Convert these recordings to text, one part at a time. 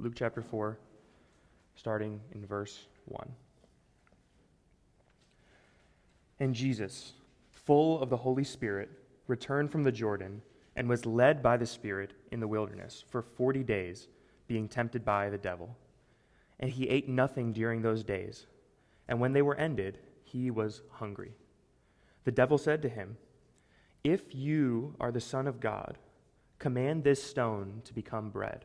Luke chapter 4, starting in verse 1. And Jesus, full of the Holy Spirit, returned from the Jordan and was led by the Spirit in the wilderness for forty days, being tempted by the devil. And he ate nothing during those days. And when they were ended, he was hungry. The devil said to him, If you are the Son of God, command this stone to become bread.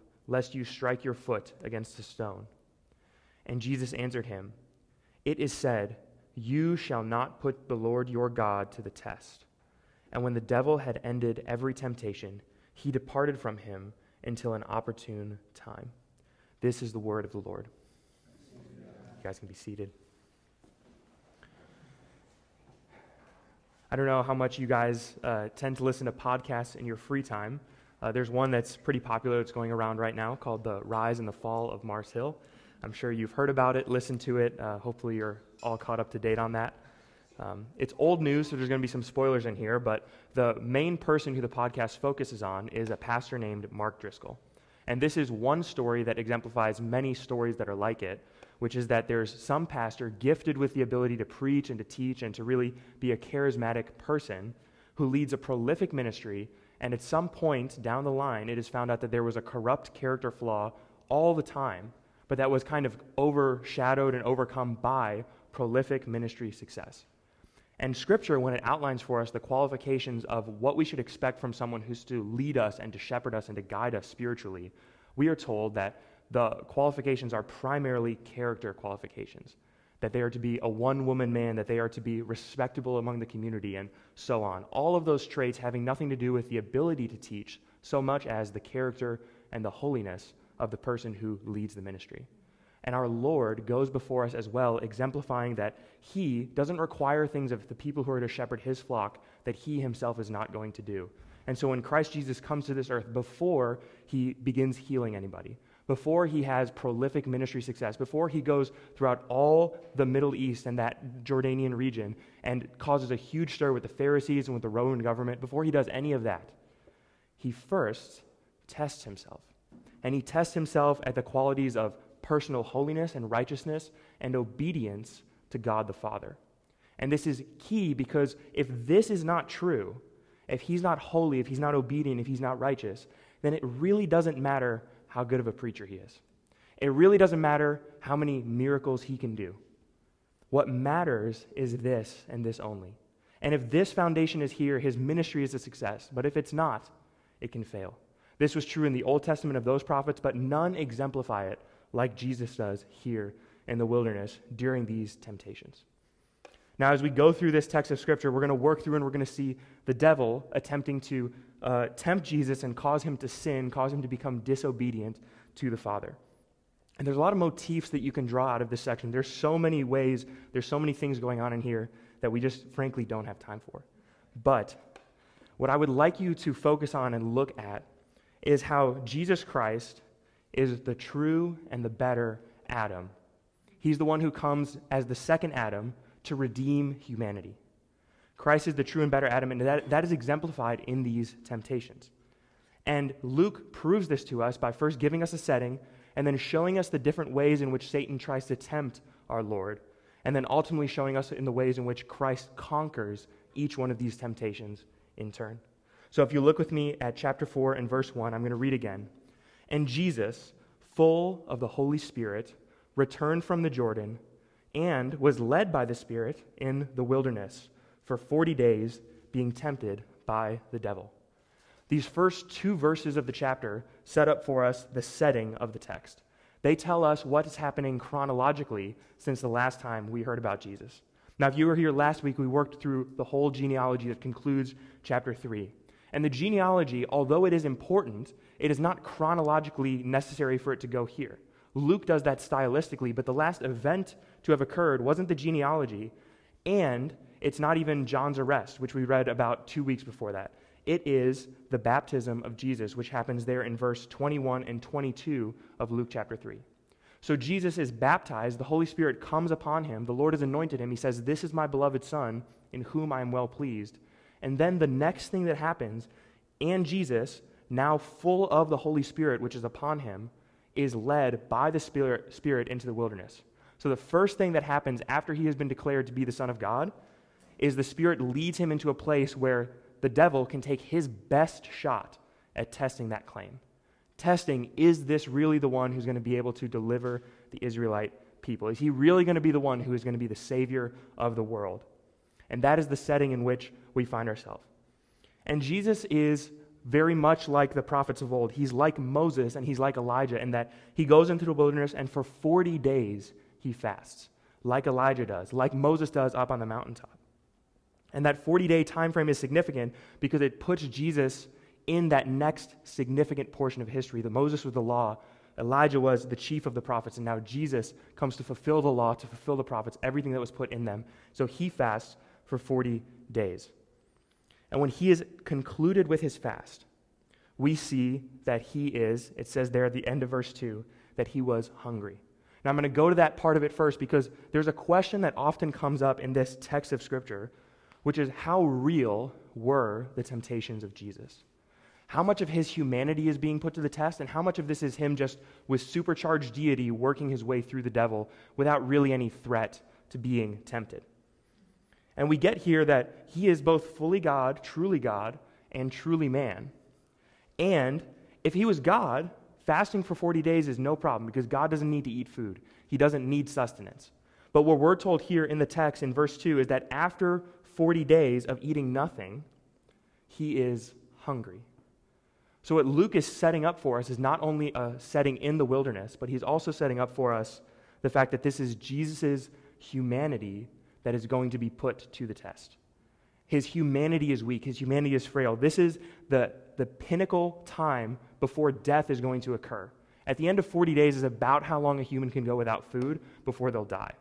lest you strike your foot against a stone. And Jesus answered him, It is said, You shall not put the Lord your God to the test. And when the devil had ended every temptation, he departed from him until an opportune time. This is the word of the Lord. You guys can be seated. I don't know how much you guys uh, tend to listen to podcasts in your free time. Uh, there's one that's pretty popular that's going around right now called The Rise and the Fall of Mars Hill. I'm sure you've heard about it, listened to it. Uh, hopefully, you're all caught up to date on that. Um, it's old news, so there's going to be some spoilers in here, but the main person who the podcast focuses on is a pastor named Mark Driscoll. And this is one story that exemplifies many stories that are like it, which is that there's some pastor gifted with the ability to preach and to teach and to really be a charismatic person who leads a prolific ministry and at some point down the line, it is found out that there was a corrupt character flaw all the time, but that was kind of overshadowed and overcome by prolific ministry success. And Scripture, when it outlines for us the qualifications of what we should expect from someone who's to lead us and to shepherd us and to guide us spiritually, we are told that the qualifications are primarily character qualifications that they are to be a one woman man, that they are to be respectable among the community, and so on. All of those traits having nothing to do with the ability to teach so much as the character and the holiness of the person who leads the ministry. And our Lord goes before us as well, exemplifying that He doesn't require things of the people who are to shepherd His flock that He Himself is not going to do. And so when Christ Jesus comes to this earth, before He begins healing anybody, before he has prolific ministry success, before he goes throughout all the Middle East and that Jordanian region and causes a huge stir with the Pharisees and with the Roman government, before he does any of that, he first tests himself. And he tests himself at the qualities of personal holiness and righteousness and obedience to God the Father. And this is key because if this is not true, if he's not holy, if he's not obedient, if he's not righteous, then it really doesn't matter how good of a preacher he is. It really doesn't matter how many miracles he can do. What matters is this and this only. And if this foundation is here, his ministry is a success. But if it's not, it can fail. This was true in the Old Testament of those prophets, but none exemplify it like Jesus does here in the wilderness during these temptations. Now, as we go through this text of Scripture, we're going to work through and we're going to see the devil attempting to uh, tempt Jesus and cause him to sin, cause him to become disobedient to the Father. And there's a lot of motifs that you can draw out of this section. There's so many ways, there's so many things going on in here that we just frankly don't have time for. But what I would like you to focus on and look at is how Jesus Christ is the true and the better Adam. He's the one who comes as the second Adam to redeem humanity. Christ is the true and better Adam, and that, that is exemplified in these temptations. And Luke proves this to us by first giving us a setting and then showing us the different ways in which Satan tries to tempt our Lord, and then ultimately showing us in the ways in which Christ conquers each one of these temptations in turn. So if you look with me at chapter 4 and verse 1, I'm going to read again. And Jesus, full of the Holy Spirit, returned from the Jordan, and was led by the Spirit in the wilderness for 40 days, being tempted by the devil. These first two verses of the chapter set up for us the setting of the text. They tell us what is happening chronologically since the last time we heard about Jesus. Now, if you were here last week, we worked through the whole genealogy that concludes chapter 3. And the genealogy, although it is important, it is not chronologically necessary for it to go here. Luke does that stylistically, but the last event to have occurred wasn't the genealogy, and it's not even John's arrest, which we read about two weeks before that. It is the baptism of Jesus, which happens there in verse 21 and 22 of Luke chapter 3. So Jesus is baptized, the Holy Spirit comes upon him, the Lord has anointed him. He says, This is my beloved Son, in whom I am well pleased. And then the next thing that happens, and Jesus, now full of the Holy Spirit, which is upon him, is led by the Spirit, Spirit into the wilderness. So the first thing that happens after he has been declared to be the Son of God is the Spirit leads him into a place where the devil can take his best shot at testing that claim. Testing, is this really the one who's going to be able to deliver the Israelite people? Is he really going to be the one who is going to be the Savior of the world? And that is the setting in which we find ourselves. And Jesus is very much like the prophets of old. He's like Moses and he's like Elijah in that he goes into the wilderness and for 40 days he fasts, like Elijah does, like Moses does up on the mountaintop. And that 40 day time frame is significant because it puts Jesus in that next significant portion of history. The Moses was the law, Elijah was the chief of the prophets, and now Jesus comes to fulfill the law, to fulfill the prophets, everything that was put in them. So he fasts for 40 days. And when he is concluded with his fast, we see that he is, it says there at the end of verse 2, that he was hungry. Now I'm going to go to that part of it first because there's a question that often comes up in this text of Scripture which is how real were the temptations of Jesus? How much of his humanity is being put to the test, and how much of this is him just with supercharged deity working his way through the devil without really any threat to being tempted? And we get here that he is both fully God, truly God, and truly man. And if he was God, fasting for 40 days is no problem because God doesn't need to eat food, he doesn't need sustenance. But what we're told here in the text in verse 2 is that after 40 days of eating nothing, he is hungry. So, what Luke is setting up for us is not only a setting in the wilderness, but he's also setting up for us the fact that this is Jesus' humanity that is going to be put to the test. His humanity is weak, his humanity is frail. This is the, the pinnacle time before death is going to occur. At the end of 40 days is about how long a human can go without food before they'll die.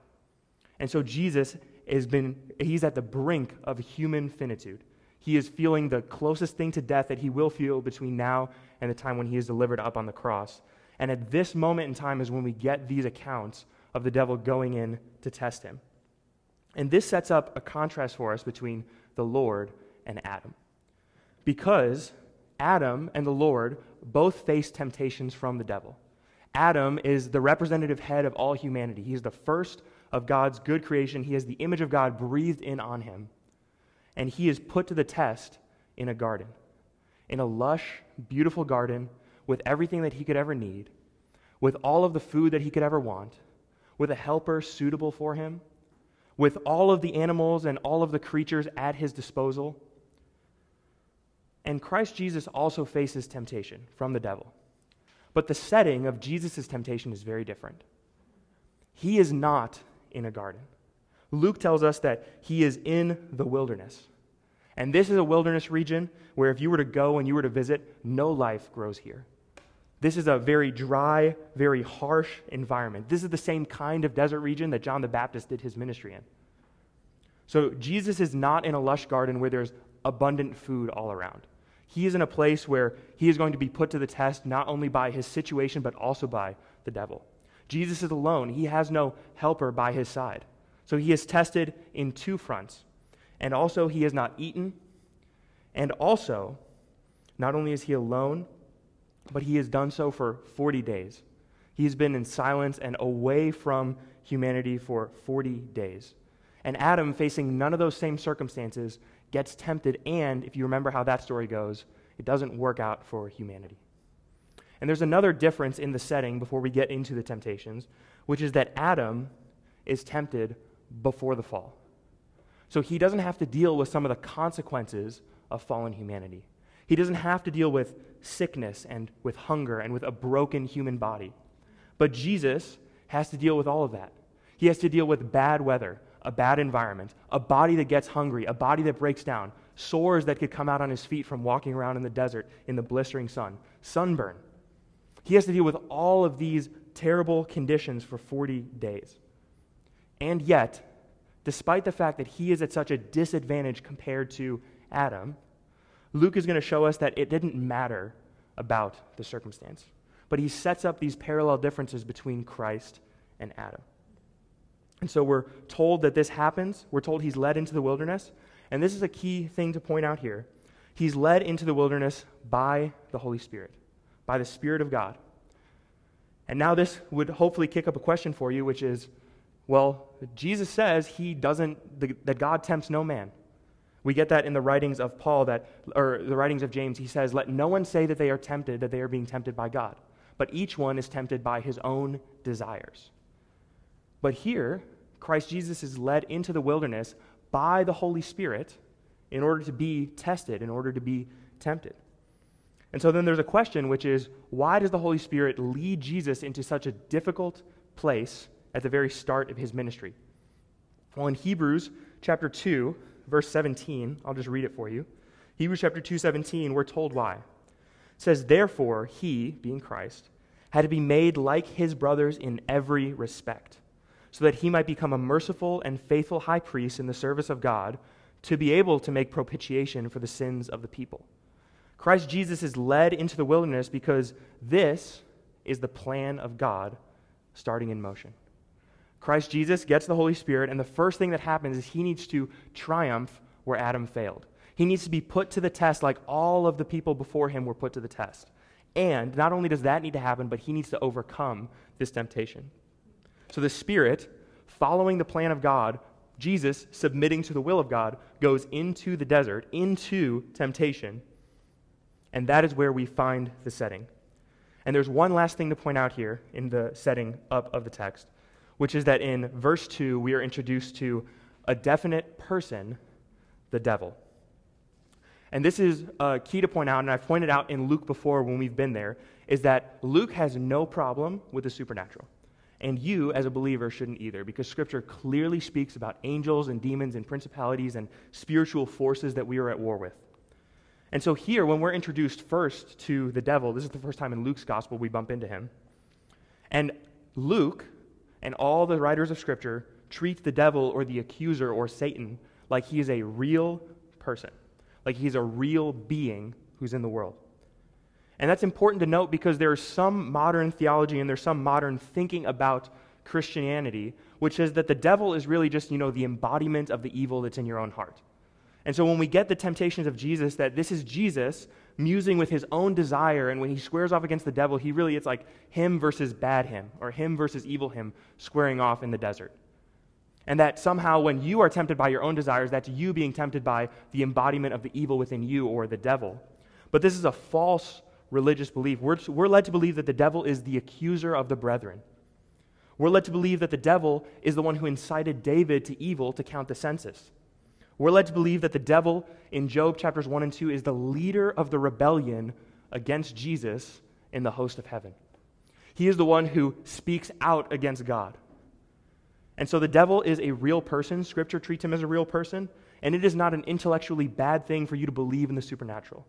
And so Jesus has been, he's at the brink of human finitude. He is feeling the closest thing to death that he will feel between now and the time when he is delivered up on the cross. And at this moment in time is when we get these accounts of the devil going in to test him. And this sets up a contrast for us between the Lord and Adam. Because Adam and the Lord both face temptations from the devil. Adam is the representative head of all humanity. He is the first of God's good creation. He has the image of God breathed in on him. And he is put to the test in a garden, in a lush, beautiful garden with everything that he could ever need, with all of the food that he could ever want, with a helper suitable for him, with all of the animals and all of the creatures at his disposal. And Christ Jesus also faces temptation from the devil. But the setting of Jesus' temptation is very different. He is not in a garden. Luke tells us that he is in the wilderness. And this is a wilderness region where if you were to go and you were to visit, no life grows here. This is a very dry, very harsh environment. This is the same kind of desert region that John the Baptist did his ministry in. So Jesus is not in a lush garden where there's abundant food all around. He is in a place where he is going to be put to the test not only by his situation, but also by the devil. Jesus is alone, he has no helper by his side. So he is tested in two fronts. And also, he has not eaten. And also, not only is he alone, but he has done so for 40 days. He has been in silence and away from humanity for 40 days. And Adam, facing none of those same circumstances, gets tempted. And if you remember how that story goes, it doesn't work out for humanity. And there's another difference in the setting before we get into the temptations, which is that Adam is tempted before the fall. So he doesn't have to deal with some of the consequences of fallen humanity. He doesn't have to deal with sickness and with hunger and with a broken human body. But Jesus has to deal with all of that. He has to deal with bad weather, a bad environment, a body that gets hungry, a body that breaks down, sores that could come out on his feet from walking around in the desert in the blistering sun, sunburn. He has to deal with all of these terrible conditions for 40 days. And yet, despite the fact that he is at such a disadvantage compared to Adam, Luke is going to show us that it didn't matter about the circumstance. But he sets up these parallel differences between Christ and Adam. And so we're told that this happens. We're told he's led into the wilderness. And this is a key thing to point out here. He's led into the wilderness by the Holy Spirit, by the Spirit of God. And now this would hopefully kick up a question for you, which is well, Jesus says he doesn't, that God tempts no man. We get that in the writings of Paul, that, or the writings of James. He says, Let no one say that they are tempted, that they are being tempted by God. But each one is tempted by his own desires. But here, Christ Jesus is led into the wilderness by the Holy Spirit in order to be tested, in order to be tempted. And so then there's a question, which is why does the Holy Spirit lead Jesus into such a difficult place at the very start of his ministry? Well, in Hebrews chapter 2, verse 17, I'll just read it for you. Hebrews chapter 2, 17, we're told why. It says, Therefore, he, being Christ, had to be made like his brothers in every respect so that he might become a merciful and faithful high priest in the service of God to be able to make propitiation for the sins of the people. Christ Jesus is led into the wilderness because this is the plan of God starting in motion. Christ Jesus gets the Holy Spirit, and the first thing that happens is he needs to triumph where Adam failed. He needs to be put to the test like all of the people before him were put to the test. And not only does that need to happen, but he needs to overcome this temptation. So the Spirit, following the plan of God, Jesus, submitting to the will of God, goes into the desert, into temptation. And that is where we find the setting. And there's one last thing to point out here in the setting up of the text, which is that in verse 2, we are introduced to a definite person, the devil. And this is uh, key to point out, and I've pointed out in Luke before when we've been there, is that Luke has no problem with the supernatural. And you, as a believer, shouldn't either, because Scripture clearly speaks about angels and demons and principalities and spiritual forces that we are at war with. And so, here, when we're introduced first to the devil, this is the first time in Luke's gospel we bump into him. And Luke and all the writers of Scripture treat the devil or the accuser or Satan like he is a real person, like he's a real being who's in the world. And that's important to note because there's some modern theology and there's some modern thinking about Christianity, which says that the devil is really just, you know, the embodiment of the evil that's in your own heart. And so when we get the temptations of Jesus, that this is Jesus musing with his own desire, and when he squares off against the devil, he really, it's like him versus bad him, or him versus evil him, squaring off in the desert. And that somehow when you are tempted by your own desires, that's you being tempted by the embodiment of the evil within you or the devil. But this is a false religious belief. We're, we're led to believe that the devil is the accuser of the brethren. We're led to believe that the devil is the one who incited David to evil to count the census. We're led to believe that the devil in Job chapters 1 and 2 is the leader of the rebellion against Jesus in the host of heaven. He is the one who speaks out against God. And so the devil is a real person. Scripture treats him as a real person. And it is not an intellectually bad thing for you to believe in the supernatural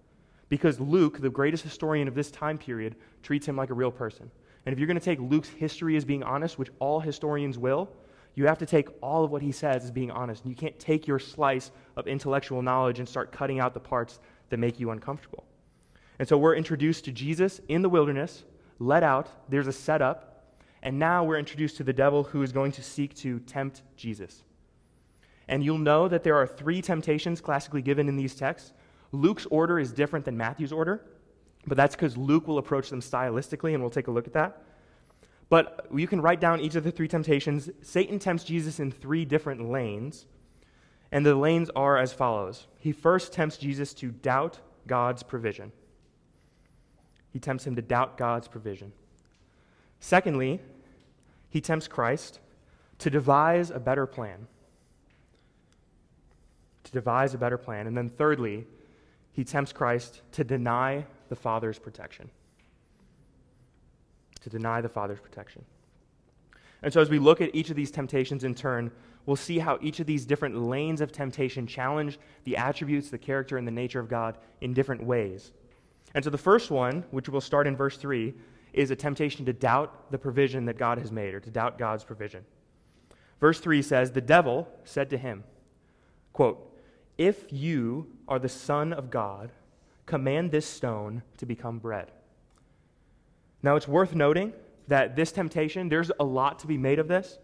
because Luke, the greatest historian of this time period, treats him like a real person. And if you're going to take Luke's history as being honest, which all historians will, you have to take all of what he says as being honest. You can't take your slice of intellectual knowledge and start cutting out the parts that make you uncomfortable. And so we're introduced to Jesus in the wilderness, let out, there's a setup, and now we're introduced to the devil who is going to seek to tempt Jesus. And you'll know that there are three temptations classically given in these texts. Luke's order is different than Matthew's order, but that's because Luke will approach them stylistically, and we'll take a look at that. But you can write down each of the three temptations. Satan tempts Jesus in three different lanes, and the lanes are as follows. He first tempts Jesus to doubt God's provision. he tempts him to doubt God's provision. Secondly, he tempts Christ to devise a better plan. To devise a better plan. And then thirdly, he tempts Christ to deny the Father's protection. To deny the Father's protection. And so, as we look at each of these temptations in turn, we'll see how each of these different lanes of temptation challenge the attributes, the character, and the nature of God in different ways. And so, the first one, which we'll start in verse 3, is a temptation to doubt the provision that God has made, or to doubt God's provision. Verse 3 says, The devil said to him, quote, If you are the Son of God, command this stone to become bread. Now, it's worth noting that this temptation, there's a lot to be made of this.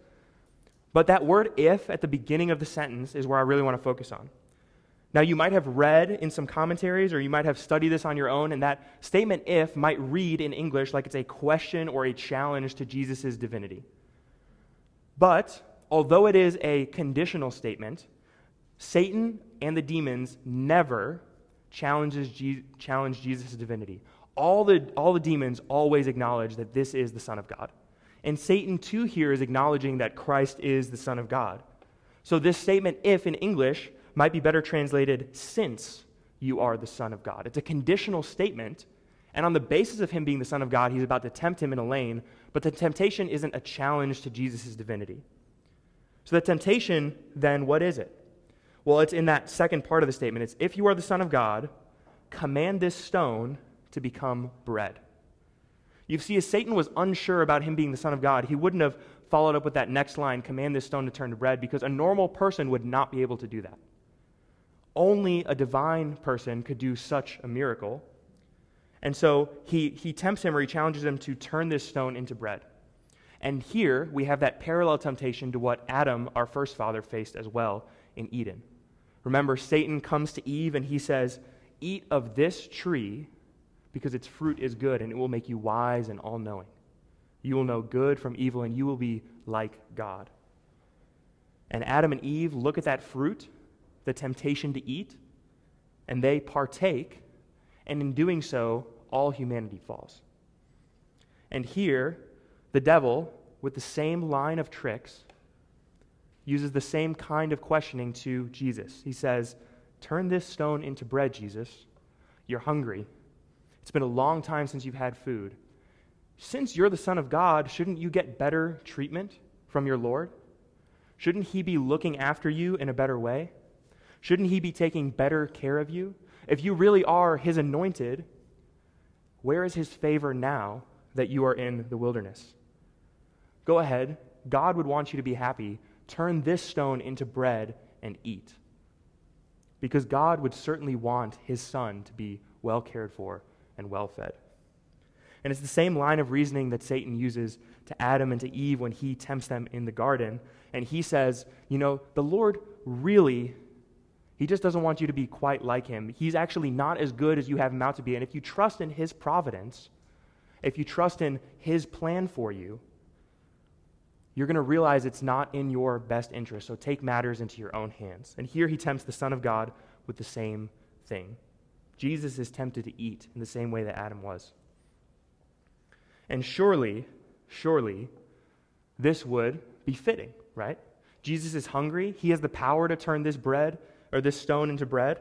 But that word if at the beginning of the sentence is where I really want to focus on. Now, you might have read in some commentaries or you might have studied this on your own, and that statement if might read in English like it's a question or a challenge to Jesus' divinity. But although it is a conditional statement, Satan and the demons never challenges Je- challenge Jesus' divinity all the, all the demons always acknowledge that this is the Son of God. And Satan, too, here is acknowledging that Christ is the Son of God. So, this statement, if in English, might be better translated, since you are the Son of God. It's a conditional statement. And on the basis of him being the Son of God, he's about to tempt him in a lane, but the temptation isn't a challenge to Jesus' divinity. So, the temptation, then, what is it? Well, it's in that second part of the statement. It's if you are the Son of God, command this stone to become bread. You see, as Satan was unsure about him being the Son of God, he wouldn't have followed up with that next line command this stone to turn to bread because a normal person would not be able to do that. Only a divine person could do such a miracle. And so he, he tempts him or he challenges him to turn this stone into bread. And here we have that parallel temptation to what Adam, our first father, faced as well in Eden. Remember, Satan comes to Eve and he says, Eat of this tree because its fruit is good and it will make you wise and all knowing. You will know good from evil and you will be like God. And Adam and Eve look at that fruit, the temptation to eat, and they partake, and in doing so, all humanity falls. And here, the devil, with the same line of tricks, uses the same kind of questioning to Jesus. He says, Turn this stone into bread, Jesus. You're hungry. It's been a long time since you've had food. Since you're the Son of God, shouldn't you get better treatment from your Lord? Shouldn't He be looking after you in a better way? Shouldn't He be taking better care of you? If you really are His anointed, where is His favor now that you are in the wilderness? Go ahead. God would want you to be happy. Turn this stone into bread and eat. Because God would certainly want His Son to be well cared for and well fed. And it's the same line of reasoning that Satan uses to Adam and to Eve when he tempts them in the garden. And he says, You know, the Lord really, he just doesn't want you to be quite like him. He's actually not as good as you have him out to be. And if you trust in his providence, if you trust in his plan for you, you're going to realize it's not in your best interest. So take matters into your own hands. And here he tempts the Son of God with the same thing. Jesus is tempted to eat in the same way that Adam was. And surely, surely, this would be fitting, right? Jesus is hungry. He has the power to turn this bread or this stone into bread.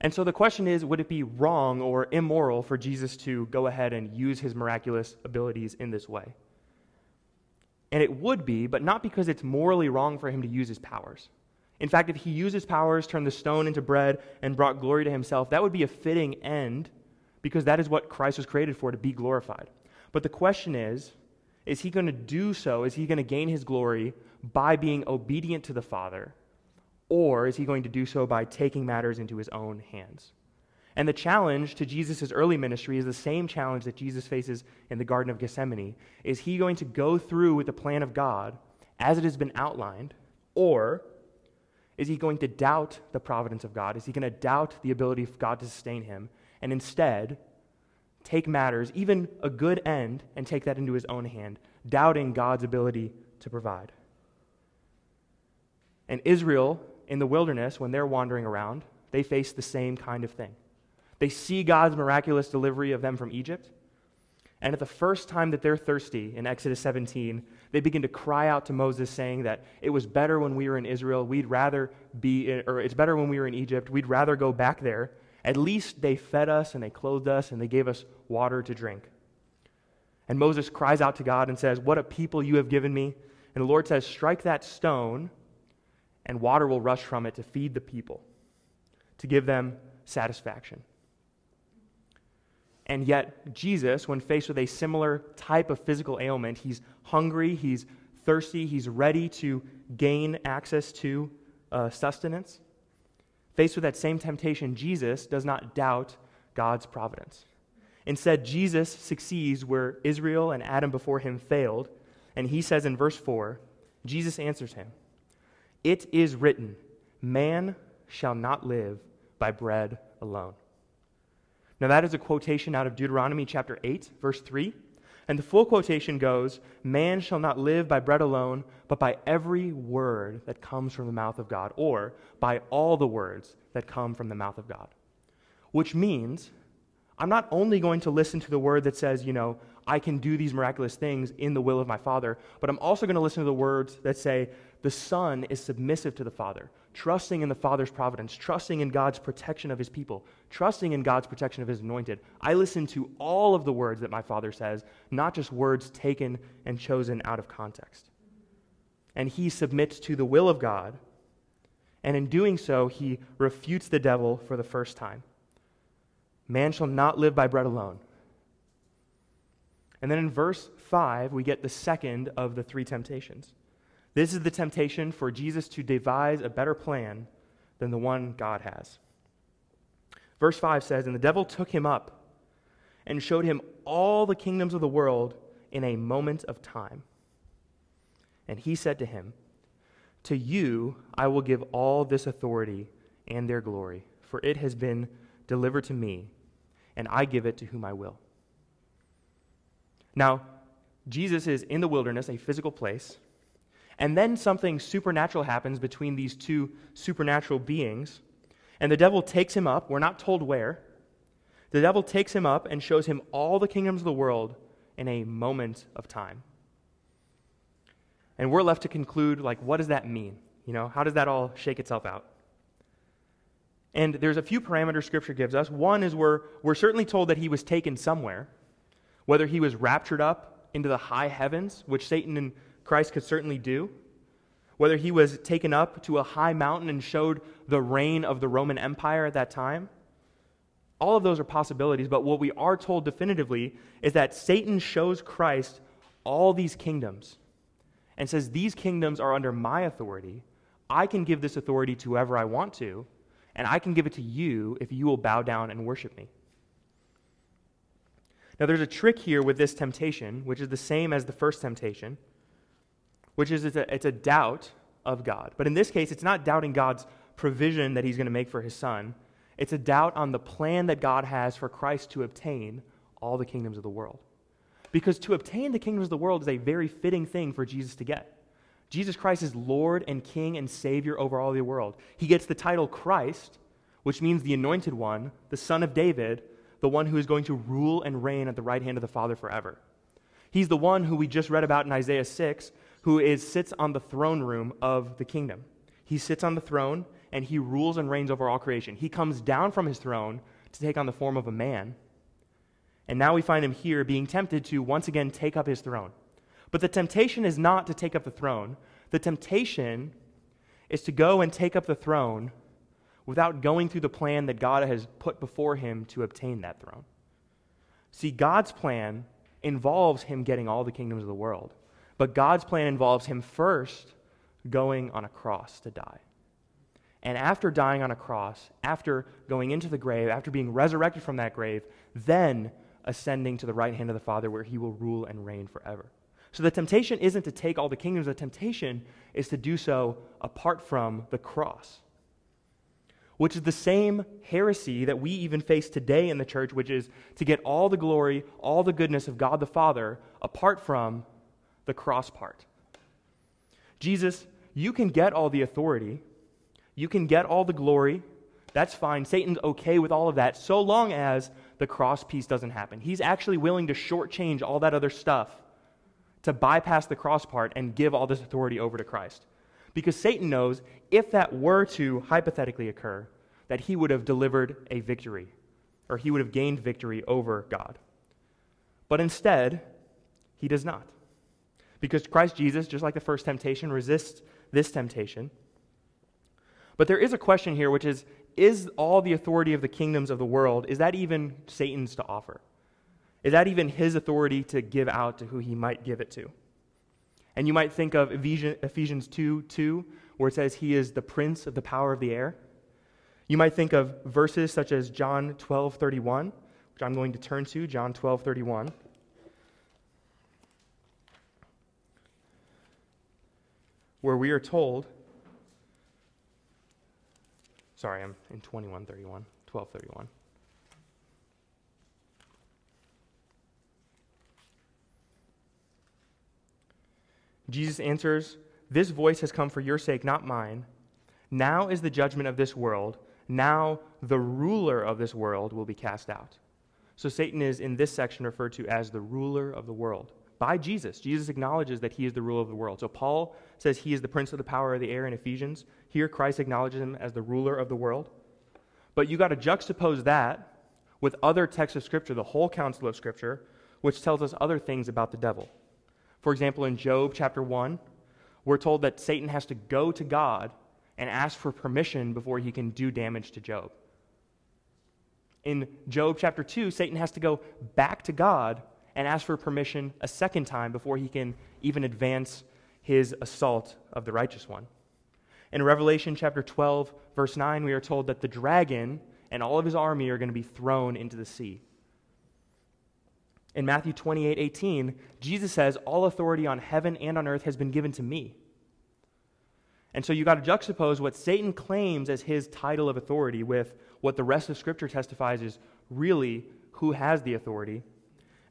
And so the question is would it be wrong or immoral for Jesus to go ahead and use his miraculous abilities in this way? And it would be, but not because it's morally wrong for him to use his powers. In fact, if he used his powers, turned the stone into bread, and brought glory to himself, that would be a fitting end because that is what Christ was created for, to be glorified. But the question is is he going to do so? Is he going to gain his glory by being obedient to the Father? Or is he going to do so by taking matters into his own hands? And the challenge to Jesus' early ministry is the same challenge that Jesus faces in the Garden of Gethsemane. Is he going to go through with the plan of God as it has been outlined? Or is he going to doubt the providence of God? Is he going to doubt the ability of God to sustain him and instead take matters, even a good end, and take that into his own hand, doubting God's ability to provide? And Israel in the wilderness, when they're wandering around, they face the same kind of thing. They see God's miraculous delivery of them from Egypt, And at the first time that they're thirsty in Exodus 17, they begin to cry out to Moses, saying that it was better when we were in Israel. We'd rather be, in, or it's better when we were in Egypt. We'd rather go back there. At least they fed us and they clothed us and they gave us water to drink. And Moses cries out to God and says, What a people you have given me. And the Lord says, Strike that stone, and water will rush from it to feed the people, to give them satisfaction. And yet, Jesus, when faced with a similar type of physical ailment, he's hungry, he's thirsty, he's ready to gain access to uh, sustenance. Faced with that same temptation, Jesus does not doubt God's providence. Instead, Jesus succeeds where Israel and Adam before him failed. And he says in verse 4 Jesus answers him, It is written, Man shall not live by bread alone. Now, that is a quotation out of Deuteronomy chapter 8, verse 3. And the full quotation goes Man shall not live by bread alone, but by every word that comes from the mouth of God, or by all the words that come from the mouth of God. Which means I'm not only going to listen to the word that says, you know, I can do these miraculous things in the will of my Father, but I'm also going to listen to the words that say, the Son is submissive to the Father, trusting in the Father's providence, trusting in God's protection of his people, trusting in God's protection of his anointed. I listen to all of the words that my Father says, not just words taken and chosen out of context. And he submits to the will of God, and in doing so, he refutes the devil for the first time. Man shall not live by bread alone. And then in verse 5, we get the second of the three temptations. This is the temptation for Jesus to devise a better plan than the one God has. Verse 5 says, And the devil took him up and showed him all the kingdoms of the world in a moment of time. And he said to him, To you I will give all this authority and their glory, for it has been delivered to me, and I give it to whom I will. Now, Jesus is in the wilderness, a physical place. And then something supernatural happens between these two supernatural beings. And the devil takes him up. We're not told where. The devil takes him up and shows him all the kingdoms of the world in a moment of time. And we're left to conclude, like, what does that mean? You know, how does that all shake itself out? And there's a few parameters Scripture gives us. One is we're, we're certainly told that he was taken somewhere, whether he was raptured up into the high heavens, which Satan and Christ could certainly do, whether he was taken up to a high mountain and showed the reign of the Roman Empire at that time. All of those are possibilities, but what we are told definitively is that Satan shows Christ all these kingdoms and says, These kingdoms are under my authority. I can give this authority to whoever I want to, and I can give it to you if you will bow down and worship me. Now, there's a trick here with this temptation, which is the same as the first temptation which is it's a, it's a doubt of God. But in this case, it's not doubting God's provision that he's going to make for his son. It's a doubt on the plan that God has for Christ to obtain all the kingdoms of the world. Because to obtain the kingdoms of the world is a very fitting thing for Jesus to get. Jesus Christ is Lord and King and Savior over all the world. He gets the title Christ, which means the anointed one, the son of David, the one who is going to rule and reign at the right hand of the Father forever. He's the one who we just read about in Isaiah 6, who is, sits on the throne room of the kingdom. He sits on the throne and he rules and reigns over all creation. He comes down from his throne to take on the form of a man. And now we find him here being tempted to once again take up his throne. But the temptation is not to take up the throne. The temptation is to go and take up the throne without going through the plan that God has put before him to obtain that throne. See, God's plan involves him getting all the kingdoms of the world. But God's plan involves him first going on a cross to die. And after dying on a cross, after going into the grave, after being resurrected from that grave, then ascending to the right hand of the Father where he will rule and reign forever. So the temptation isn't to take all the kingdoms, the temptation is to do so apart from the cross, which is the same heresy that we even face today in the church, which is to get all the glory, all the goodness of God the Father apart from the cross part. Jesus, you can get all the authority, you can get all the glory. That's fine. Satan's okay with all of that so long as the cross piece doesn't happen. He's actually willing to shortchange all that other stuff to bypass the cross part and give all this authority over to Christ. Because Satan knows if that were to hypothetically occur, that he would have delivered a victory, or he would have gained victory over God. But instead, he does not. Because Christ Jesus, just like the first temptation, resists this temptation. But there is a question here, which is is all the authority of the kingdoms of the world, is that even Satan's to offer? Is that even his authority to give out to who he might give it to? And you might think of Ephesians 2 2, where it says he is the prince of the power of the air. You might think of verses such as John 12 31, which I'm going to turn to, John 12 31. Where we are told, sorry, I'm in 21 31, 12 31. Jesus answers, This voice has come for your sake, not mine. Now is the judgment of this world. Now the ruler of this world will be cast out. So Satan is in this section referred to as the ruler of the world by Jesus. Jesus acknowledges that he is the ruler of the world. So Paul says he is the prince of the power of the air in Ephesians. Here, Christ acknowledges him as the ruler of the world. But you got to juxtapose that with other texts of Scripture, the whole counsel of Scripture, which tells us other things about the devil. For example, in Job chapter 1, we're told that Satan has to go to God and ask for permission before he can do damage to Job. In Job chapter 2, Satan has to go back to God and ask for permission a second time before he can even advance his assault of the righteous one. In Revelation chapter 12, verse 9, we are told that the dragon and all of his army are going to be thrown into the sea in Matthew 28 18, Jesus says, All authority on heaven and on earth has been given to me. And so you got to juxtapose what Satan claims as his title of authority with what the rest of Scripture testifies is really who has the authority.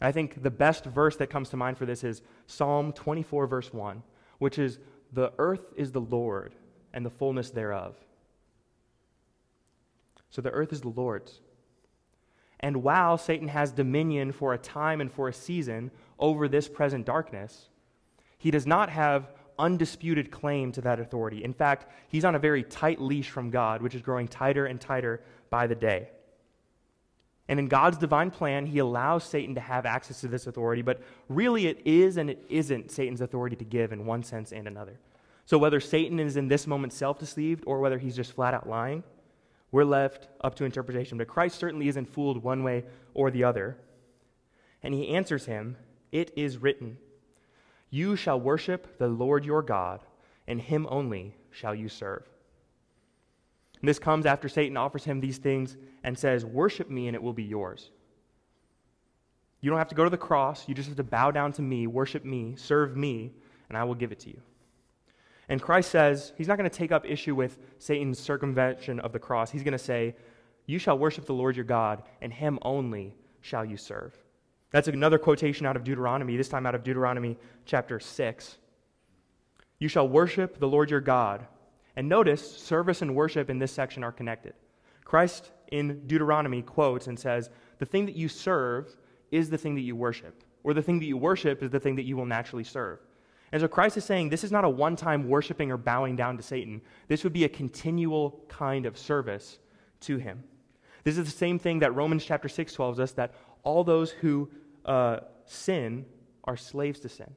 I think the best verse that comes to mind for this is Psalm 24, verse 1, which is, The earth is the Lord and the fullness thereof. So the earth is the Lord's. And while Satan has dominion for a time and for a season over this present darkness, he does not have undisputed claim to that authority. In fact, he's on a very tight leash from God, which is growing tighter and tighter by the day. And in God's divine plan, he allows Satan to have access to this authority, but really it is and it isn't Satan's authority to give in one sense and another. So whether Satan is in this moment self deceived or whether he's just flat out lying, we're left up to interpretation. But Christ certainly isn't fooled one way or the other. And he answers him, It is written, You shall worship the Lord your God, and him only shall you serve. And this comes after Satan offers him these things and says, Worship me, and it will be yours. You don't have to go to the cross. You just have to bow down to me, worship me, serve me, and I will give it to you. And Christ says he's not going to take up issue with Satan's circumvention of the cross. He's going to say, You shall worship the Lord your God, and him only shall you serve. That's another quotation out of Deuteronomy, this time out of Deuteronomy chapter 6. You shall worship the Lord your God. And notice, service and worship in this section are connected. Christ in Deuteronomy quotes and says, The thing that you serve is the thing that you worship, or the thing that you worship is the thing that you will naturally serve. And so Christ is saying this is not a one time worshiping or bowing down to Satan. This would be a continual kind of service to him. This is the same thing that Romans chapter 6 tells us that all those who uh, sin are slaves to sin.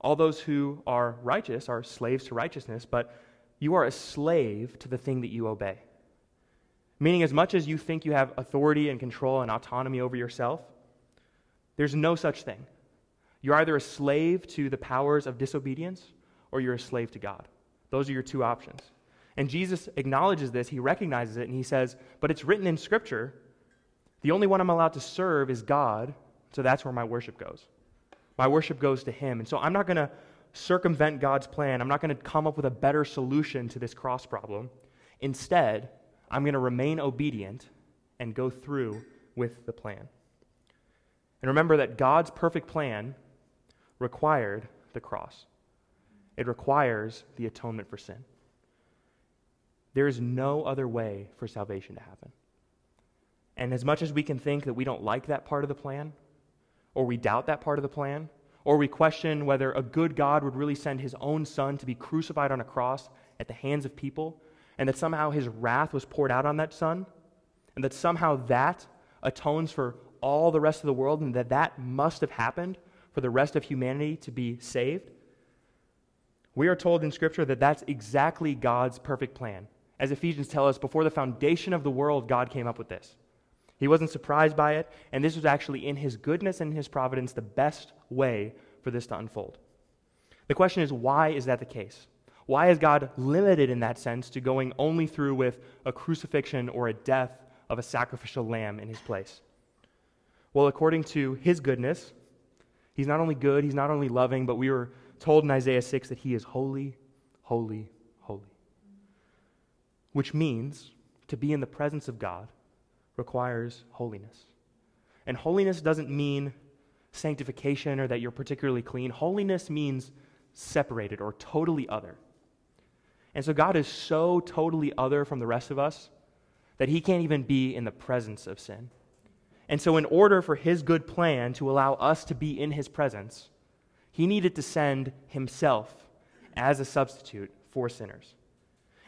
All those who are righteous are slaves to righteousness, but you are a slave to the thing that you obey. Meaning, as much as you think you have authority and control and autonomy over yourself, there's no such thing. You're either a slave to the powers of disobedience or you're a slave to God. Those are your two options. And Jesus acknowledges this, he recognizes it, and he says, But it's written in Scripture the only one I'm allowed to serve is God, so that's where my worship goes. My worship goes to him. And so I'm not going to circumvent God's plan. I'm not going to come up with a better solution to this cross problem. Instead, I'm going to remain obedient and go through with the plan. And remember that God's perfect plan required the cross, it requires the atonement for sin. There is no other way for salvation to happen. And as much as we can think that we don't like that part of the plan, or we doubt that part of the plan, or we question whether a good God would really send his own son to be crucified on a cross at the hands of people, and that somehow his wrath was poured out on that son, and that somehow that atones for all the rest of the world, and that that must have happened for the rest of humanity to be saved. We are told in Scripture that that's exactly God's perfect plan. As Ephesians tell us, before the foundation of the world, God came up with this. He wasn't surprised by it, and this was actually in His goodness and His providence the best way for this to unfold. The question is, why is that the case? Why is God limited in that sense to going only through with a crucifixion or a death of a sacrificial lamb in His place? Well, according to His goodness, He's not only good, He's not only loving, but we were told in Isaiah 6 that He is holy, holy, holy. Which means to be in the presence of God requires holiness. And holiness doesn't mean sanctification or that you're particularly clean. Holiness means separated or totally other. And so God is so totally other from the rest of us that he can't even be in the presence of sin. And so, in order for his good plan to allow us to be in his presence, he needed to send himself as a substitute for sinners.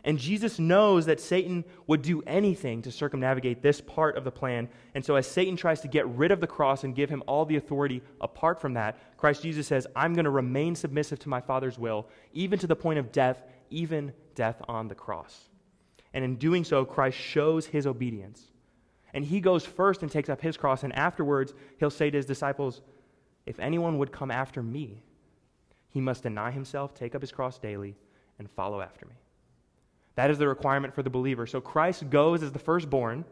And Jesus knows that Satan would do anything to circumnavigate this part of the plan. And so, as Satan tries to get rid of the cross and give him all the authority apart from that, Christ Jesus says, I'm going to remain submissive to my Father's will, even to the point of death, even death on the cross. And in doing so, Christ shows his obedience. And he goes first and takes up his cross, and afterwards, he'll say to his disciples, If anyone would come after me, he must deny himself, take up his cross daily, and follow after me. That is the requirement for the believer. So Christ goes as the firstborn,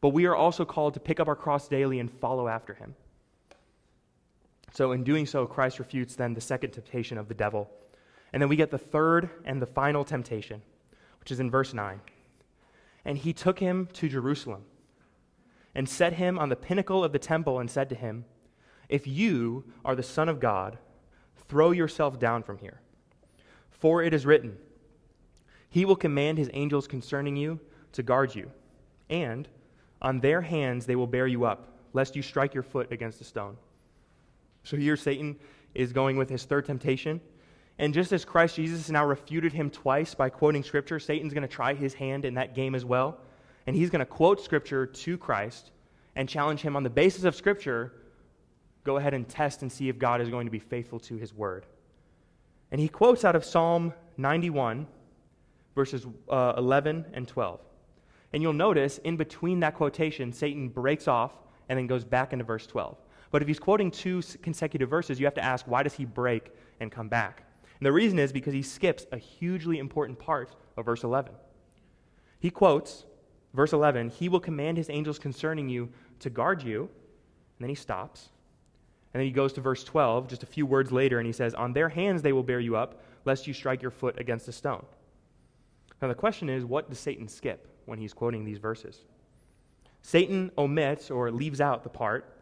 but we are also called to pick up our cross daily and follow after him. So, in doing so, Christ refutes then the second temptation of the devil. And then we get the third and the final temptation, which is in verse 9. And he took him to Jerusalem and set him on the pinnacle of the temple and said to him, If you are the Son of God, throw yourself down from here. For it is written, he will command his angels concerning you to guard you, and on their hands they will bear you up, lest you strike your foot against a stone. So here Satan is going with his third temptation. And just as Christ Jesus now refuted him twice by quoting Scripture, Satan's going to try his hand in that game as well. And he's going to quote Scripture to Christ and challenge him on the basis of Scripture go ahead and test and see if God is going to be faithful to his word. And he quotes out of Psalm 91 verses uh, 11 and 12. And you'll notice in between that quotation, Satan breaks off and then goes back into verse 12. But if he's quoting two consecutive verses, you have to ask, why does he break and come back? And the reason is because he skips a hugely important part of verse 11. He quotes, verse 11, He will command His angels concerning you to guard you. And then he stops. And then he goes to verse 12, just a few words later, and he says, On their hands they will bear you up, lest you strike your foot against a stone. Now, the question is what does Satan skip when he's quoting these verses? Satan omits or leaves out the part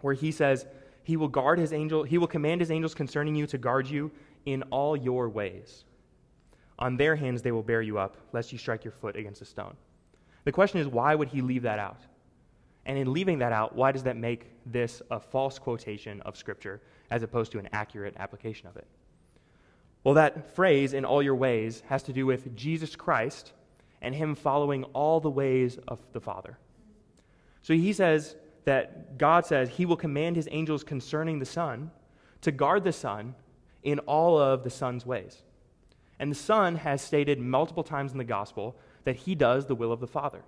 where he says, He will guard his angel, he will command his angels concerning you to guard you in all your ways. On their hands they will bear you up, lest you strike your foot against a stone. The question is, why would he leave that out? And in leaving that out, why does that make this a false quotation of Scripture as opposed to an accurate application of it? Well, that phrase, in all your ways, has to do with Jesus Christ and him following all the ways of the Father. So he says that God says he will command his angels concerning the Son to guard the Son in all of the Son's ways. And the Son has stated multiple times in the gospel that he does the will of the Father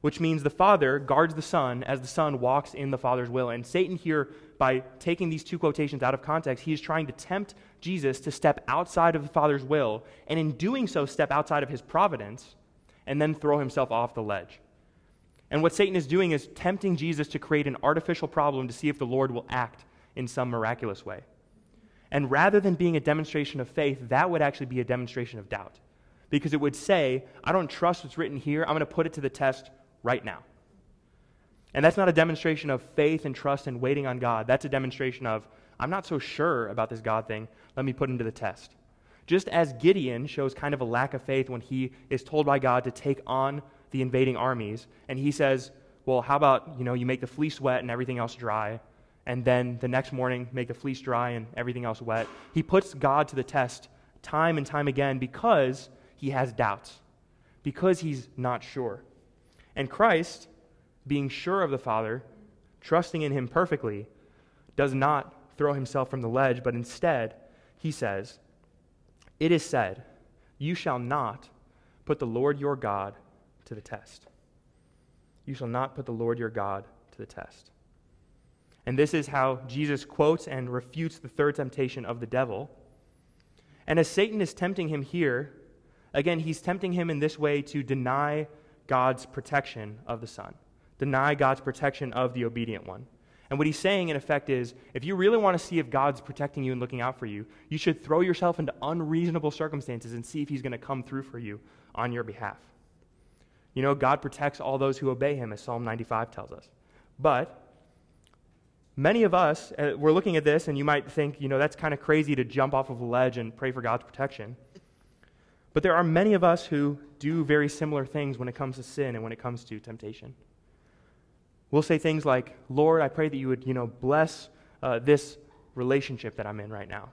which means the Father guards the Son as the Son walks in the Father's will. And Satan here, by taking these two quotations out of context, he is trying to tempt Jesus to step outside of the Father's will, and in doing so, step outside of his providence, and then throw himself off the ledge. And what Satan is doing is tempting Jesus to create an artificial problem to see if the Lord will act in some miraculous way. And rather than being a demonstration of faith, that would actually be a demonstration of doubt. Because it would say, I don't trust what's written here. I'm going to put it to the test right now. And that's not a demonstration of faith and trust and waiting on God. That's a demonstration of, I'm not so sure about this God thing. Let me put him to the test. Just as Gideon shows kind of a lack of faith when he is told by God to take on the invading armies, and he says, well, how about, you know, you make the fleece wet and everything else dry, and then the next morning make the fleece dry and everything else wet. He puts God to the test time and time again because he has doubts, because he's not sure. And Christ, being sure of the Father, trusting in him perfectly, does not throw himself from the ledge, but instead, he says, It is said, You shall not put the Lord your God to the test. You shall not put the Lord your God to the test. And this is how Jesus quotes and refutes the third temptation of the devil. And as Satan is tempting him here, again, he's tempting him in this way to deny God's protection of the Son, deny God's protection of the obedient one. And what he's saying, in effect, is if you really want to see if God's protecting you and looking out for you, you should throw yourself into unreasonable circumstances and see if he's going to come through for you on your behalf. You know, God protects all those who obey him, as Psalm 95 tells us. But many of us, uh, we're looking at this, and you might think, you know, that's kind of crazy to jump off of a ledge and pray for God's protection. But there are many of us who do very similar things when it comes to sin and when it comes to temptation. We'll say things like, Lord, I pray that you would, you know, bless uh, this relationship that I'm in right now.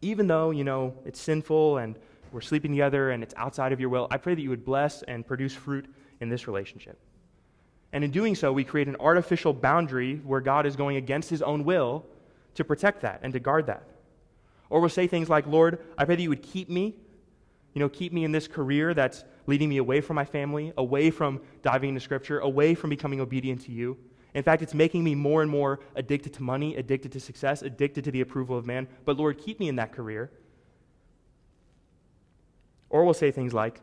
Even though, you know, it's sinful and we're sleeping together and it's outside of your will, I pray that you would bless and produce fruit in this relationship. And in doing so, we create an artificial boundary where God is going against his own will to protect that and to guard that. Or we'll say things like, Lord, I pray that you would keep me you know, keep me in this career that's leading me away from my family, away from diving into Scripture, away from becoming obedient to you. In fact, it's making me more and more addicted to money, addicted to success, addicted to the approval of man. But Lord, keep me in that career. Or we'll say things like,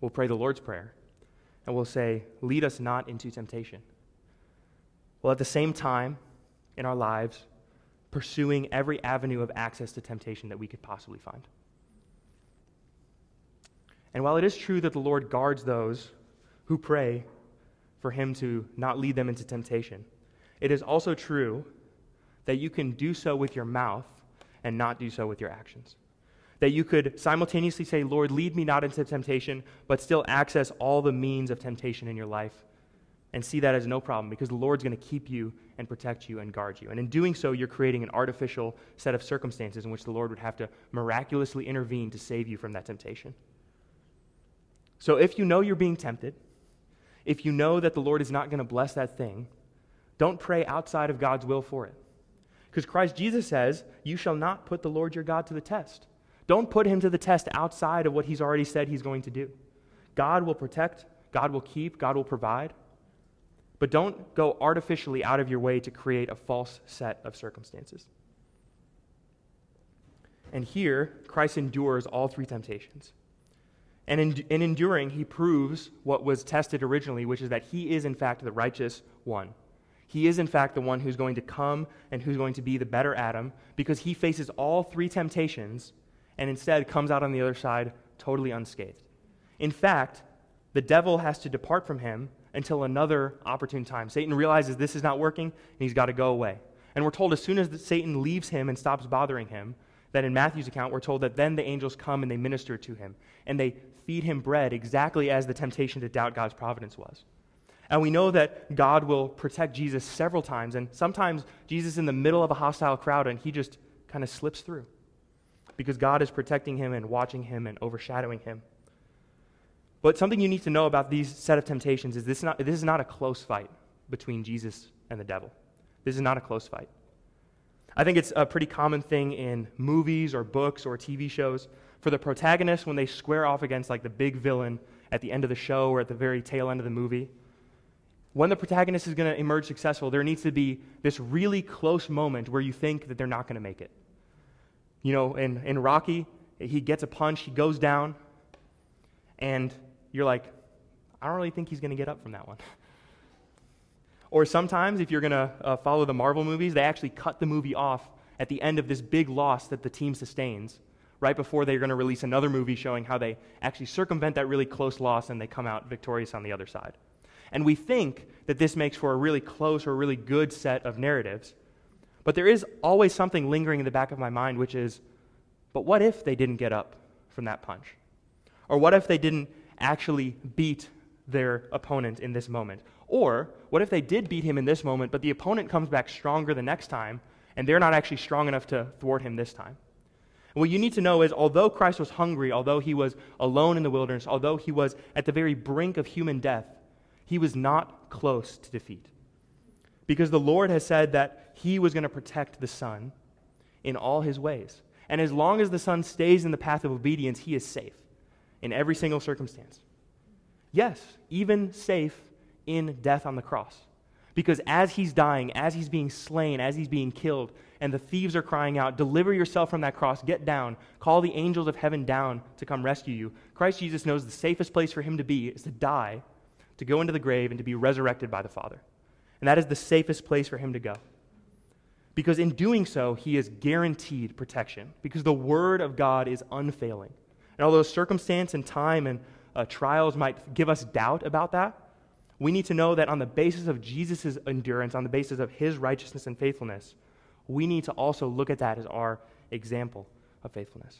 we'll pray the Lord's Prayer, and we'll say, lead us not into temptation. Well, at the same time, in our lives, pursuing every avenue of access to temptation that we could possibly find. And while it is true that the Lord guards those who pray for him to not lead them into temptation, it is also true that you can do so with your mouth and not do so with your actions. That you could simultaneously say, Lord, lead me not into temptation, but still access all the means of temptation in your life and see that as no problem because the Lord's going to keep you and protect you and guard you. And in doing so, you're creating an artificial set of circumstances in which the Lord would have to miraculously intervene to save you from that temptation. So if you know you're being tempted, if you know that the Lord is not going to bless that thing, don't pray outside of God's will for it. Because Christ Jesus says, You shall not put the Lord your God to the test. Don't put him to the test outside of what he's already said he's going to do. God will protect, God will keep, God will provide. But don't go artificially out of your way to create a false set of circumstances. And here, Christ endures all three temptations. And in, in enduring, he proves what was tested originally, which is that he is, in fact, the righteous one. He is, in fact, the one who's going to come and who's going to be the better Adam because he faces all three temptations and instead comes out on the other side totally unscathed. In fact, the devil has to depart from him until another opportune time. Satan realizes this is not working and he's got to go away. And we're told as soon as Satan leaves him and stops bothering him, that in Matthew's account, we're told that then the angels come and they minister to him, and they feed him bread exactly as the temptation to doubt God's providence was. And we know that God will protect Jesus several times, and sometimes Jesus is in the middle of a hostile crowd and he just kind of slips through because God is protecting him and watching him and overshadowing him. But something you need to know about these set of temptations is this, not, this is not a close fight between Jesus and the devil. This is not a close fight. I think it's a pretty common thing in movies or books or TV shows for the protagonist when they square off against like the big villain at the end of the show or at the very tail end of the movie. When the protagonist is going to emerge successful, there needs to be this really close moment where you think that they're not going to make it. You know, in, in Rocky, he gets a punch, he goes down, and you're like, I don't really think he's going to get up from that one. Or sometimes, if you're going to uh, follow the Marvel movies, they actually cut the movie off at the end of this big loss that the team sustains, right before they're going to release another movie showing how they actually circumvent that really close loss and they come out victorious on the other side. And we think that this makes for a really close or a really good set of narratives. But there is always something lingering in the back of my mind, which is, but what if they didn't get up from that punch? Or what if they didn't actually beat their opponent in this moment? Or what if they did beat him in this moment, but the opponent comes back stronger the next time, and they're not actually strong enough to thwart him this time? what you need to know is although Christ was hungry, although he was alone in the wilderness, although he was at the very brink of human death, he was not close to defeat. Because the Lord has said that he was going to protect the Son in all his ways. And as long as the Son stays in the path of obedience, he is safe in every single circumstance. Yes, even safe in death on the cross. Because as he's dying, as he's being slain, as he's being killed, and the thieves are crying out, Deliver yourself from that cross, get down, call the angels of heaven down to come rescue you, Christ Jesus knows the safest place for him to be is to die, to go into the grave, and to be resurrected by the Father. And that is the safest place for him to go. Because in doing so, he is guaranteed protection, because the Word of God is unfailing. And although circumstance and time and uh, trials might give us doubt about that, we need to know that on the basis of Jesus' endurance, on the basis of his righteousness and faithfulness, we need to also look at that as our example of faithfulness.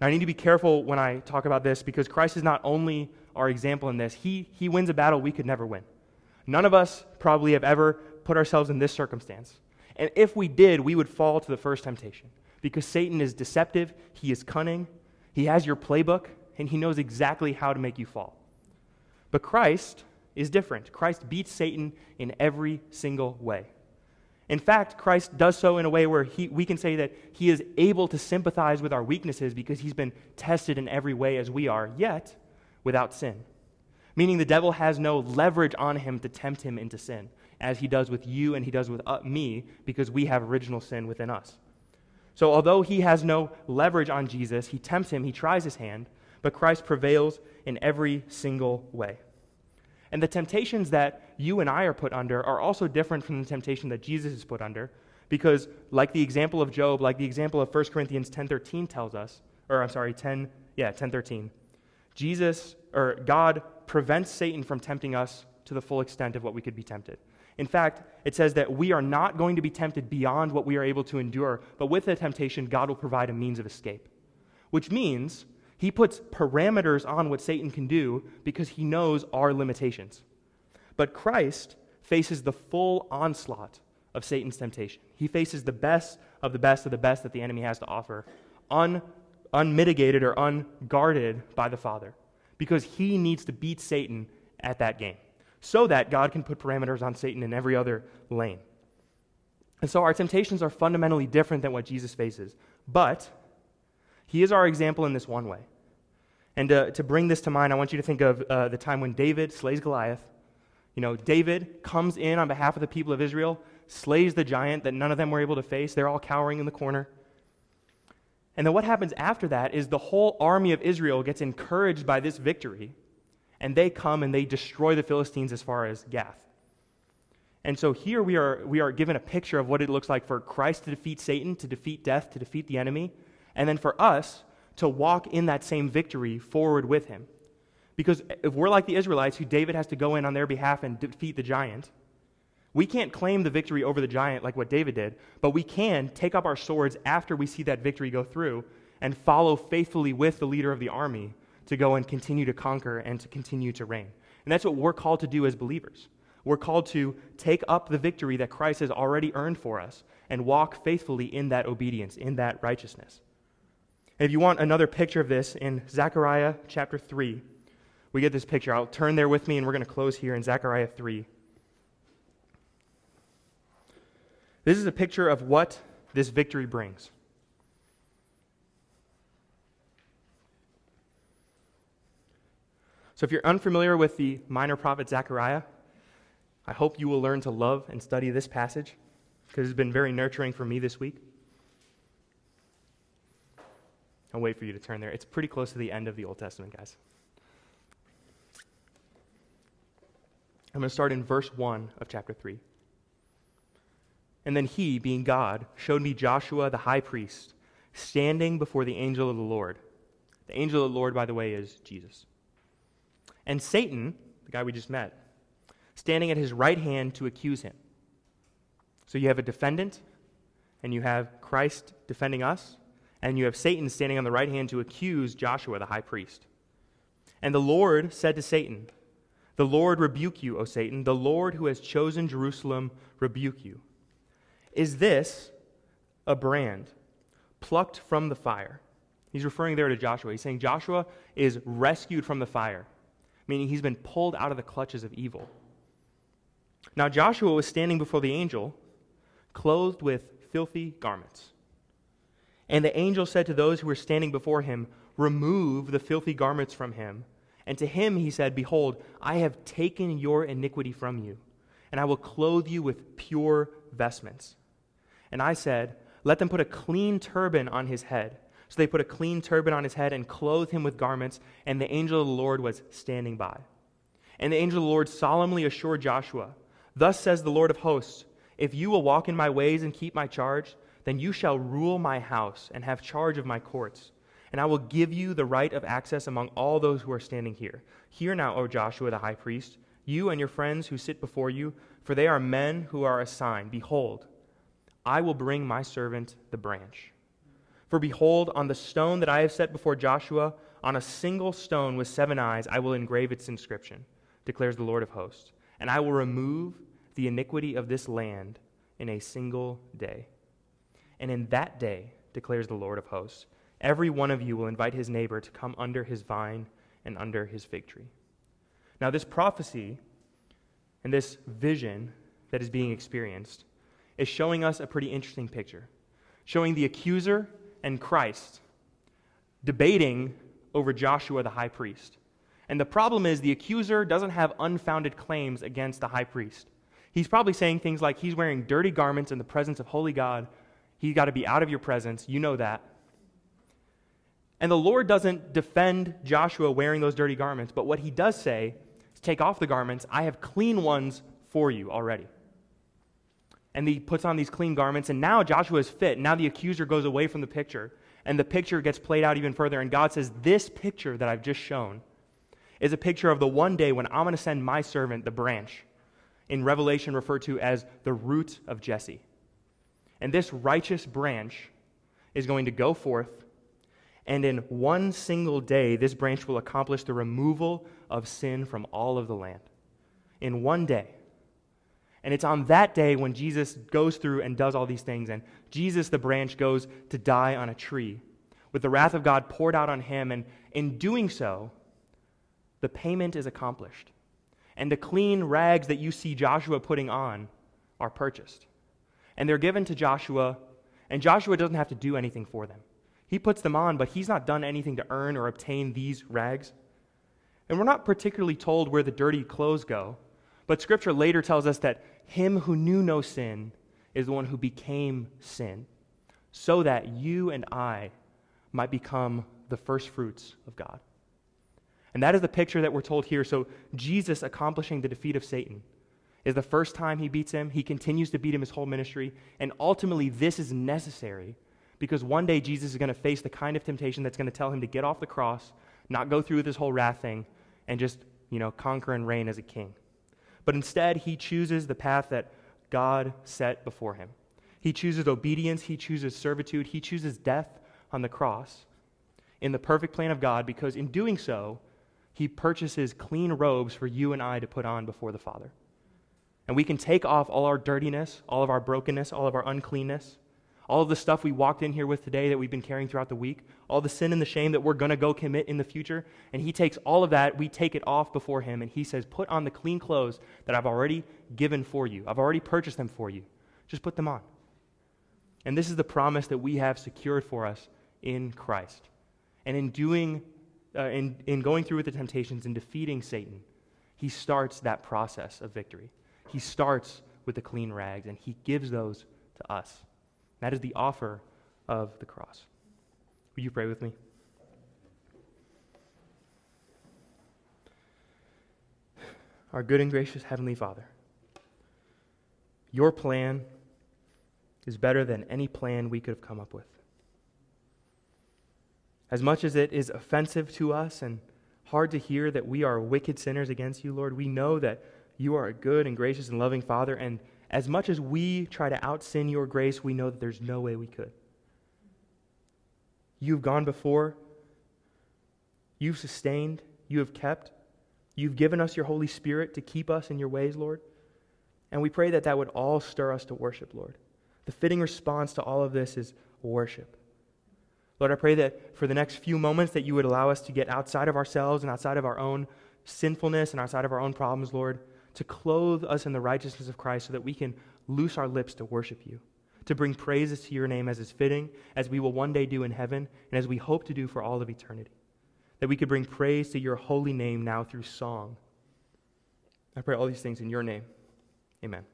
Now, I need to be careful when I talk about this because Christ is not only our example in this, he, he wins a battle we could never win. None of us probably have ever put ourselves in this circumstance. And if we did, we would fall to the first temptation because Satan is deceptive, he is cunning, he has your playbook, and he knows exactly how to make you fall. But Christ is different. Christ beats Satan in every single way. In fact, Christ does so in a way where he, we can say that he is able to sympathize with our weaknesses because he's been tested in every way as we are, yet without sin. Meaning the devil has no leverage on him to tempt him into sin, as he does with you and he does with uh, me because we have original sin within us. So, although he has no leverage on Jesus, he tempts him, he tries his hand, but Christ prevails in every single way. And the temptations that you and I are put under are also different from the temptation that Jesus is put under because like the example of Job, like the example of 1 Corinthians 10:13 tells us, or I'm sorry, 10 yeah, 10:13. Jesus or God prevents Satan from tempting us to the full extent of what we could be tempted. In fact, it says that we are not going to be tempted beyond what we are able to endure, but with the temptation, God will provide a means of escape. Which means he puts parameters on what Satan can do because he knows our limitations. But Christ faces the full onslaught of Satan's temptation. He faces the best of the best of the best that the enemy has to offer, un, unmitigated or unguarded by the Father, because he needs to beat Satan at that game so that God can put parameters on Satan in every other lane. And so our temptations are fundamentally different than what Jesus faces. But he is our example in this one way. And to, to bring this to mind, I want you to think of uh, the time when David slays Goliath. You know, David comes in on behalf of the people of Israel, slays the giant that none of them were able to face. They're all cowering in the corner. And then what happens after that is the whole army of Israel gets encouraged by this victory, and they come and they destroy the Philistines as far as Gath. And so here we are, we are given a picture of what it looks like for Christ to defeat Satan, to defeat death, to defeat the enemy, and then for us to walk in that same victory forward with him. Because if we're like the Israelites, who David has to go in on their behalf and defeat the giant, we can't claim the victory over the giant like what David did, but we can take up our swords after we see that victory go through and follow faithfully with the leader of the army to go and continue to conquer and to continue to reign. And that's what we're called to do as believers. We're called to take up the victory that Christ has already earned for us and walk faithfully in that obedience, in that righteousness. If you want another picture of this, in Zechariah chapter 3, we get this picture. I'll turn there with me, and we're going to close here in Zechariah 3. This is a picture of what this victory brings. So, if you're unfamiliar with the minor prophet Zechariah, I hope you will learn to love and study this passage because it's been very nurturing for me this week. I'll wait for you to turn there. It's pretty close to the end of the Old Testament, guys. I'm going to start in verse 1 of chapter 3. And then he, being God, showed me Joshua the high priest standing before the angel of the Lord. The angel of the Lord, by the way, is Jesus. And Satan, the guy we just met, standing at his right hand to accuse him. So you have a defendant, and you have Christ defending us, and you have Satan standing on the right hand to accuse Joshua, the high priest. And the Lord said to Satan, The Lord rebuke you, O Satan. The Lord who has chosen Jerusalem rebuke you. Is this a brand plucked from the fire? He's referring there to Joshua. He's saying Joshua is rescued from the fire, meaning he's been pulled out of the clutches of evil. Now, Joshua was standing before the angel, clothed with filthy garments. And the angel said to those who were standing before him, Remove the filthy garments from him. And to him he said, Behold, I have taken your iniquity from you, and I will clothe you with pure vestments. And I said, Let them put a clean turban on his head. So they put a clean turban on his head and clothed him with garments, and the angel of the Lord was standing by. And the angel of the Lord solemnly assured Joshua, Thus says the Lord of hosts, If you will walk in my ways and keep my charge, then you shall rule my house and have charge of my courts and I will give you the right of access among all those who are standing here. Hear now, O Joshua the high priest, you and your friends who sit before you, for they are men who are a sign. Behold, I will bring my servant the branch. For behold, on the stone that I have set before Joshua, on a single stone with seven eyes, I will engrave its inscription, declares the Lord of hosts. And I will remove the iniquity of this land in a single day. And in that day, declares the Lord of hosts, every one of you will invite his neighbor to come under his vine and under his fig tree. Now, this prophecy and this vision that is being experienced is showing us a pretty interesting picture, showing the accuser and Christ debating over Joshua the high priest. And the problem is, the accuser doesn't have unfounded claims against the high priest. He's probably saying things like he's wearing dirty garments in the presence of holy God. He's got to be out of your presence. You know that. And the Lord doesn't defend Joshua wearing those dirty garments, but what he does say is take off the garments. I have clean ones for you already. And he puts on these clean garments, and now Joshua is fit. Now the accuser goes away from the picture, and the picture gets played out even further. And God says, This picture that I've just shown is a picture of the one day when I'm going to send my servant, the branch, in Revelation referred to as the root of Jesse. And this righteous branch is going to go forth and in one single day, this branch will accomplish the removal of sin from all of the land. In one day. And it's on that day when Jesus goes through and does all these things, and Jesus, the branch, goes to die on a tree with the wrath of God poured out on him. And in doing so, the payment is accomplished. And the clean rags that you see Joshua putting on are purchased. And they're given to Joshua, and Joshua doesn't have to do anything for them. He puts them on, but he's not done anything to earn or obtain these rags. And we're not particularly told where the dirty clothes go, but Scripture later tells us that him who knew no sin is the one who became sin, so that you and I might become the first fruits of God. And that is the picture that we're told here. So, Jesus accomplishing the defeat of Satan is the first time he beats him. He continues to beat him his whole ministry. And ultimately, this is necessary because one day Jesus is going to face the kind of temptation that's going to tell him to get off the cross, not go through this whole wrath thing, and just, you know, conquer and reign as a king. But instead, he chooses the path that God set before him. He chooses obedience, he chooses servitude, he chooses death on the cross in the perfect plan of God because in doing so, he purchases clean robes for you and I to put on before the Father. And we can take off all our dirtiness, all of our brokenness, all of our uncleanness, all of the stuff we walked in here with today that we've been carrying throughout the week, all the sin and the shame that we're going to go commit in the future. And He takes all of that, we take it off before Him, and He says, Put on the clean clothes that I've already given for you. I've already purchased them for you. Just put them on. And this is the promise that we have secured for us in Christ. And in doing, uh, in, in going through with the temptations and defeating Satan, He starts that process of victory. He starts with the clean rags, and He gives those to us. That is the offer of the cross. Will you pray with me? Our good and gracious Heavenly Father, your plan is better than any plan we could have come up with. As much as it is offensive to us and hard to hear that we are wicked sinners against you, Lord, we know that you are a good and gracious and loving Father, and as much as we try to out sin your grace, we know that there's no way we could. You've gone before, you've sustained, you have kept, You've given us your Holy Spirit to keep us in your ways, Lord. And we pray that that would all stir us to worship, Lord. The fitting response to all of this is worship. Lord, I pray that for the next few moments that you would allow us to get outside of ourselves and outside of our own sinfulness and outside of our own problems, Lord, to clothe us in the righteousness of Christ so that we can loose our lips to worship you, to bring praises to your name as is fitting, as we will one day do in heaven, and as we hope to do for all of eternity. That we could bring praise to your holy name now through song. I pray all these things in your name. Amen.